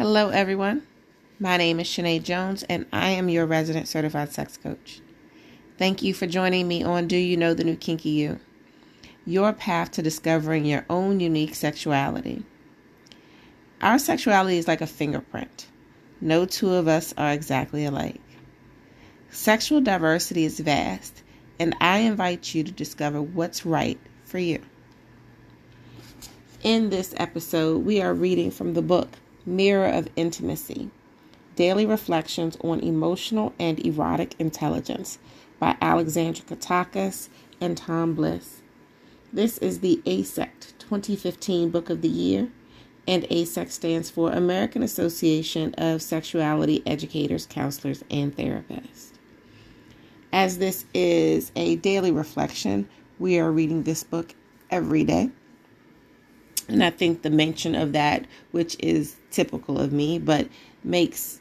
Hello, everyone. My name is Shanae Jones, and I am your resident certified sex coach. Thank you for joining me on Do You Know the New Kinky You? Your path to discovering your own unique sexuality. Our sexuality is like a fingerprint. No two of us are exactly alike. Sexual diversity is vast, and I invite you to discover what's right for you. In this episode, we are reading from the book Mirror of Intimacy Daily Reflections on Emotional and Erotic Intelligence by Alexandra Katehakis and Tom Bliss. This is the AASECT 2015 Book of the Year, and AASECT stands for American Association of Sexuality Educators, Counselors, and Therapists. As this is a daily reflection, we are reading this book every day. And I think the mention of that, which is typical of me, but makes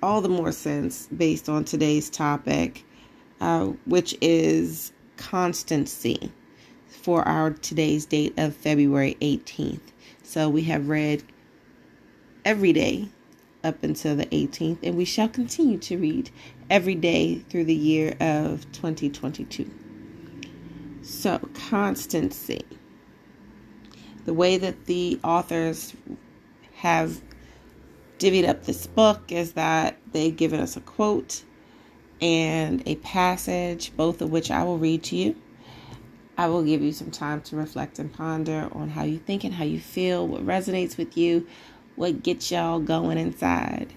all the more sense based on today's topic, uh, which is constancy for our today's date of February 18th. So we have read every day up until the 18th, and we shall continue to read every day through the year of 2022. So, constancy the way that the authors have divvied up this book is that they've given us a quote and a passage, both of which I will read to you. I will give you some time to reflect and ponder on how you think and how you feel, what resonates with you, what gets y'all going inside.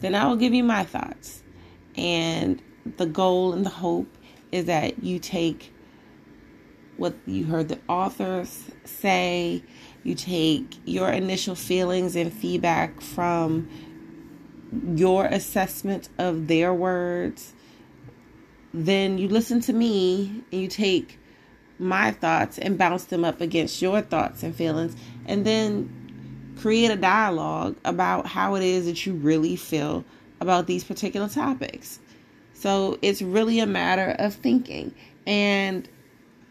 Then I will give you my thoughts. And the goal and the hope is that you take what you heard the authors say, you take your initial feelings and feedback from your assessment of their words. Then you listen to me and you take my thoughts and bounce them up against your thoughts and feelings, and then create a dialogue about how it is that you really feel about these particular topics. So it's really a matter of thinking. And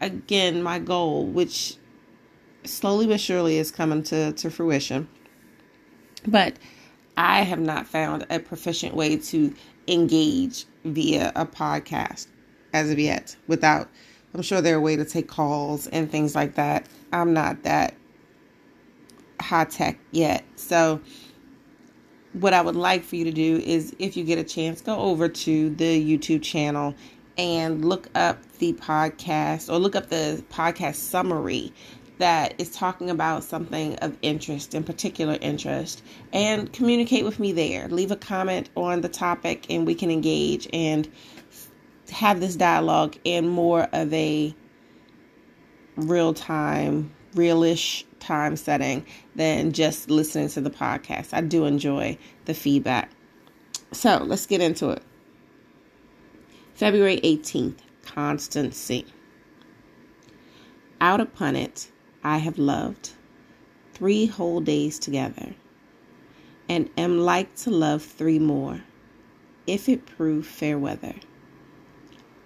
again my goal, which slowly but surely is coming to, to fruition. But I have not found a proficient way to engage via a podcast as of yet without I'm sure there are way to take calls and things like that. I'm not that high tech yet. So what I would like for you to do is if you get a chance, go over to the YouTube channel and look up the podcast or look up the podcast summary that is talking about something of interest, in particular interest, and communicate with me there. Leave a comment on the topic and we can engage and have this dialogue in more of a real time, realish time setting than just listening to the podcast. I do enjoy the feedback. So let's get into it. February 18th, constancy. Out upon it, I have loved three whole days together, and am like to love three more, if it prove fair weather.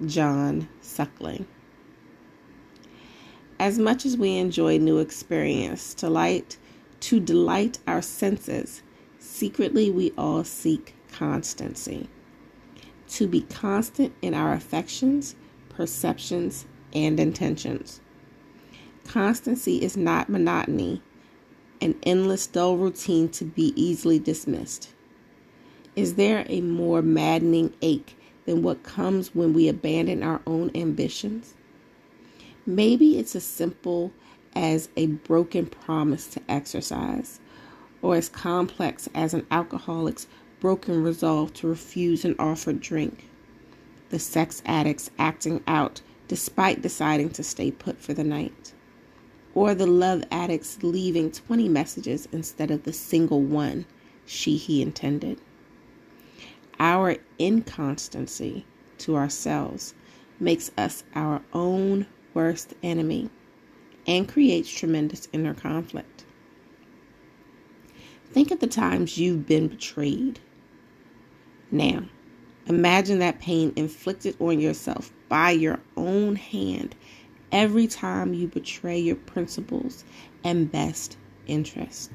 John Suckling. As much as we enjoy new experience to light to delight our senses, secretly we all seek constancy to be constant in our affections, perceptions, and intentions. Constancy is not monotony, an endless dull routine to be easily dismissed. Is there a more maddening ache than what comes when we abandon our own ambitions? Maybe it's as simple as a broken promise to exercise, or as complex as an alcoholic's broken resolve to refuse an offered drink. The sex addicts acting out despite deciding to stay put for the night. Or the love addicts leaving 20 messages instead of the single one she he intended. Our inconstancy to ourselves makes us our own worst enemy and creates tremendous inner conflict. Think of the times you've been betrayed now, imagine that pain inflicted on yourself by your own hand every time you betray your principles and best interest.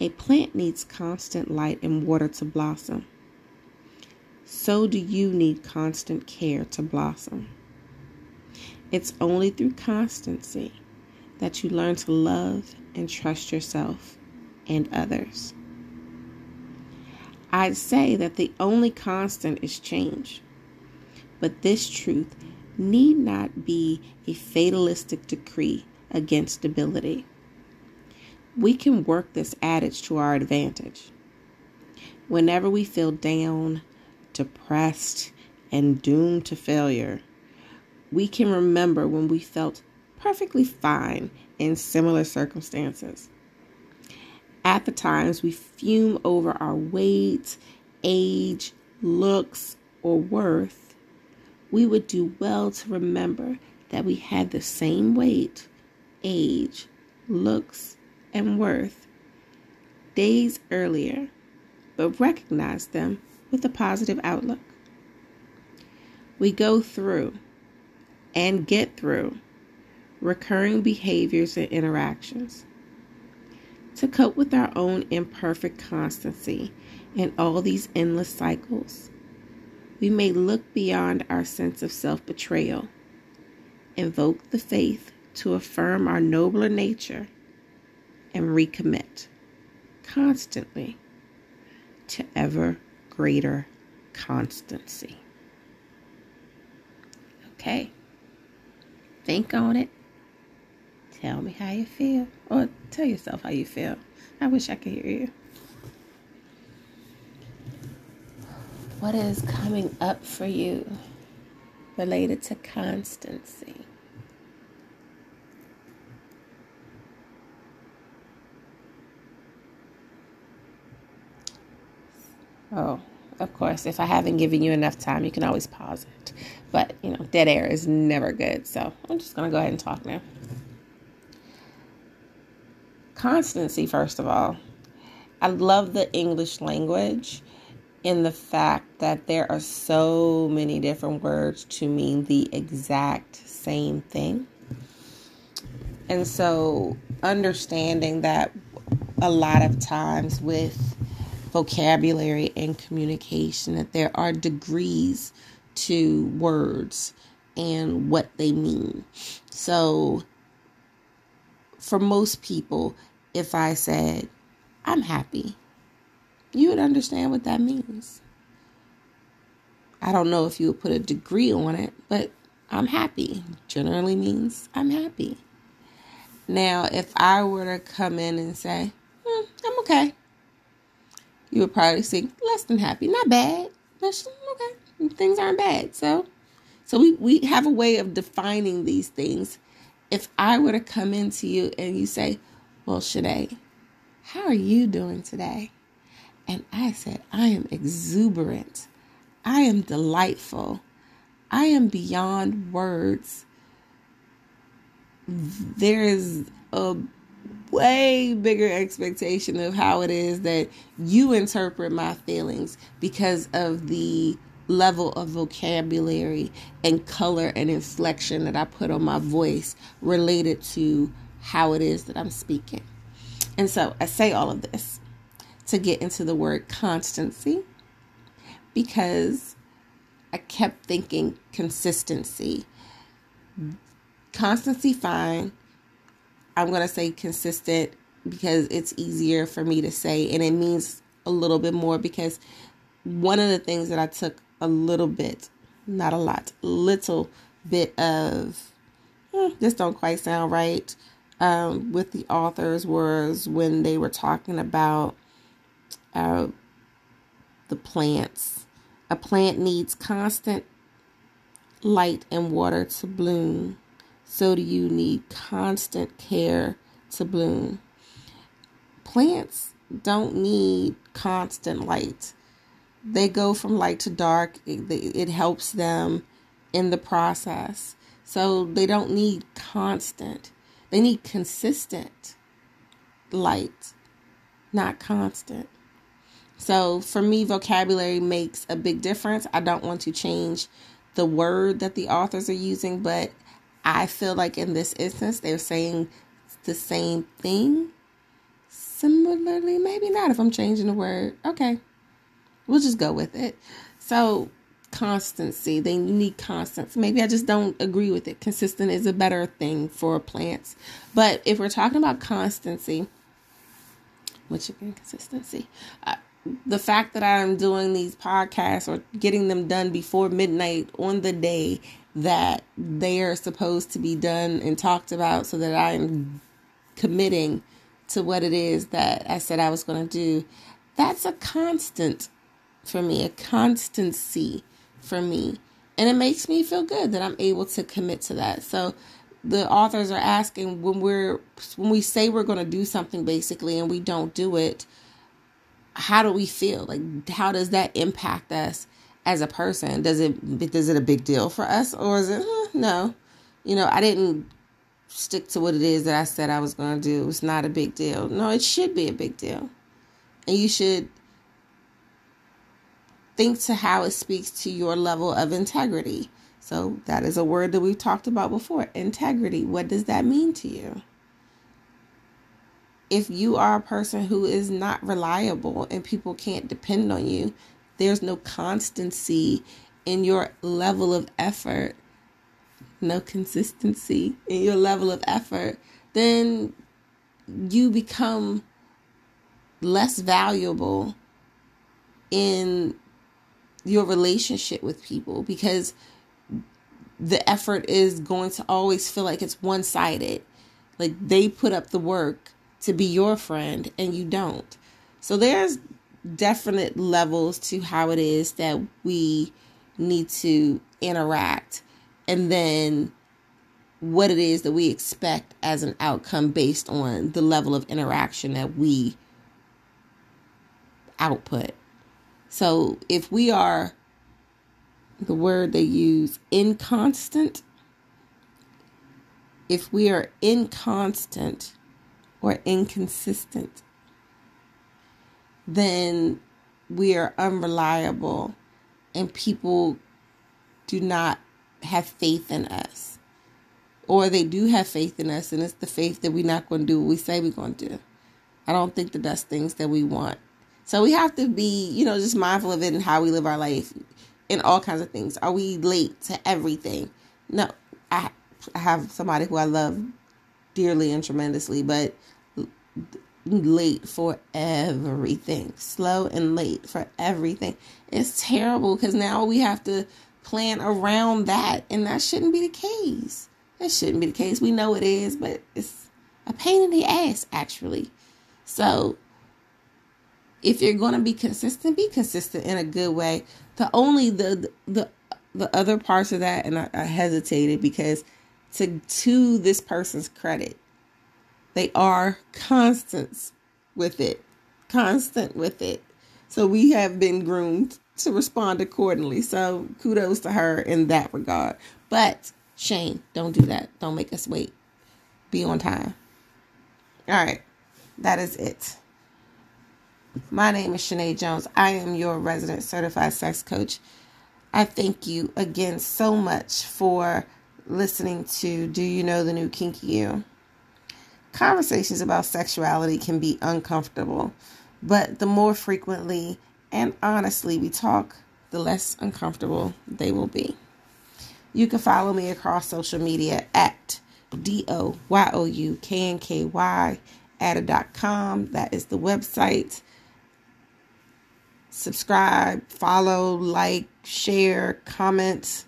A plant needs constant light and water to blossom. So do you need constant care to blossom. It's only through constancy that you learn to love and trust yourself and others. I'd say that the only constant is change. But this truth need not be a fatalistic decree against stability. We can work this adage to our advantage. Whenever we feel down, depressed, and doomed to failure, we can remember when we felt perfectly fine in similar circumstances. At the times we fume over our weight, age, looks, or worth, we would do well to remember that we had the same weight, age, looks, and worth days earlier, but recognize them with a positive outlook. We go through and get through recurring behaviors and interactions to cope with our own imperfect constancy in all these endless cycles. We may look beyond our sense of self betrayal, invoke the faith to affirm our nobler nature, and recommit constantly to ever greater constancy. Okay, think on it. Tell me how you feel, or tell yourself how you feel. I wish I could hear you. What is coming up for you related to constancy? Oh, of course, if I haven't given you enough time, you can always pause it. But, you know, dead air is never good. So I'm just going to go ahead and talk now constancy, first of all. I love the English language in the fact that there are so many different words to mean the exact same thing. And so, understanding that a lot of times with vocabulary and communication, that there are degrees to words and what they mean. So, for most people, if I said, I'm happy, you would understand what that means. I don't know if you would put a degree on it, but I'm happy generally means I'm happy. Now, if I were to come in and say, hmm, I'm okay, you would probably say less than happy. Not bad, okay. Things aren't bad. So, so we, we have a way of defining these things. If I were to come into you and you say, well, Shanae, how are you doing today? And I said, I am exuberant. I am delightful. I am beyond words. There is a way bigger expectation of how it is that you interpret my feelings because of the level of vocabulary and color and inflection that I put on my voice related to how it is that I'm speaking. And so I say all of this to get into the word constancy because I kept thinking consistency. Constancy, fine. I'm going to say consistent because it's easier for me to say and it means a little bit more because one of the things that I took a little bit, not a lot, little bit of, hmm, this don't quite sound right um, with the authors was when they were talking about uh, the plants. A plant needs constant light and water to bloom. So do you need constant care to bloom. Plants don't need constant light. They go from light to dark. It, it helps them in the process. So they don't need constant. Need consistent light, not constant. So for me, vocabulary makes a big difference. I don't want to change the word that the authors are using, but I feel like in this instance, they're saying the same thing similarly. Maybe not if I'm changing the word. Okay. We'll just go with it. So, constancy. They need constants. Maybe I just don't agree with it. Consistent is a better thing for plants. But if we're talking about constancy, which again, consistency, uh, the fact that I'm doing these podcasts or getting them done before midnight on the day that they are supposed to be done and talked about so that I'm committing to what it is that I said I was going to do, that's a constant for me, a constancy for me. And it makes me feel good that I'm able to commit to that. So the authors are asking when we're when we say we're going to do something basically and we don't do it, how do we feel? Like how does that impact us as a person? Does it is it a big deal for us or is it no? You know, I didn't stick to what it is that I said I was going to do. It's not a big deal. No, it should be a big deal. And you should think to how it speaks to your level of integrity. So, that is a word that we've talked about before integrity. What does that mean to you? If you are a person who is not reliable and people can't depend on you, there's no constancy in your level of effort, no consistency in your level of effort, then you become less valuable in your relationship with people because the effort is going to always feel like it's one sided. Like they put up the work to be your friend and you don't. So there's definite levels to how it is that we need to interact and then what it is that we expect as an outcome based on the level of interaction that we output. So if we are the word they use inconstant, if we are inconstant or inconsistent, then we are unreliable and people do not have faith in us. Or they do have faith in us, and it's the faith that we're not going to do what we say we're going to do. I don't think that that's things that we want. So we have to be, you know, just mindful of it and how we live our life in all kinds of things. Are we late to everything? No. I, I have somebody who I love dearly and tremendously, but late for everything. Slow and late for everything. It's terrible because now we have to plan around that, and that shouldn't be the case. That shouldn't be the case. We know it is, but it's a pain in the ass, actually. So if you're going to be consistent, be consistent in a good way. The only the the the other parts of that, and I, I hesitated because to to this person's credit, they are constants with it, constant with it. So we have been groomed to respond accordingly. So kudos to her in that regard. But Shane, don't do that. Don't make us wait. Be on time. All right. That is it. My name is Shanae Jones. I am your resident certified sex coach. I thank you again so much for listening to Do You Know the New Kinky You? Conversations about sexuality can be uncomfortable, but the more frequently and honestly we talk, the less uncomfortable they will be. You can follow me across social media at D O Y O U K N K Y at That is the website subscribe, follow, like, share, comment,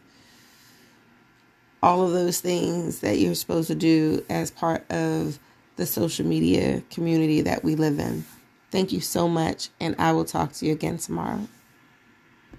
all of those things that you're supposed to do as part of the social media community that we live in. Thank you so much, and I will talk to you again tomorrow.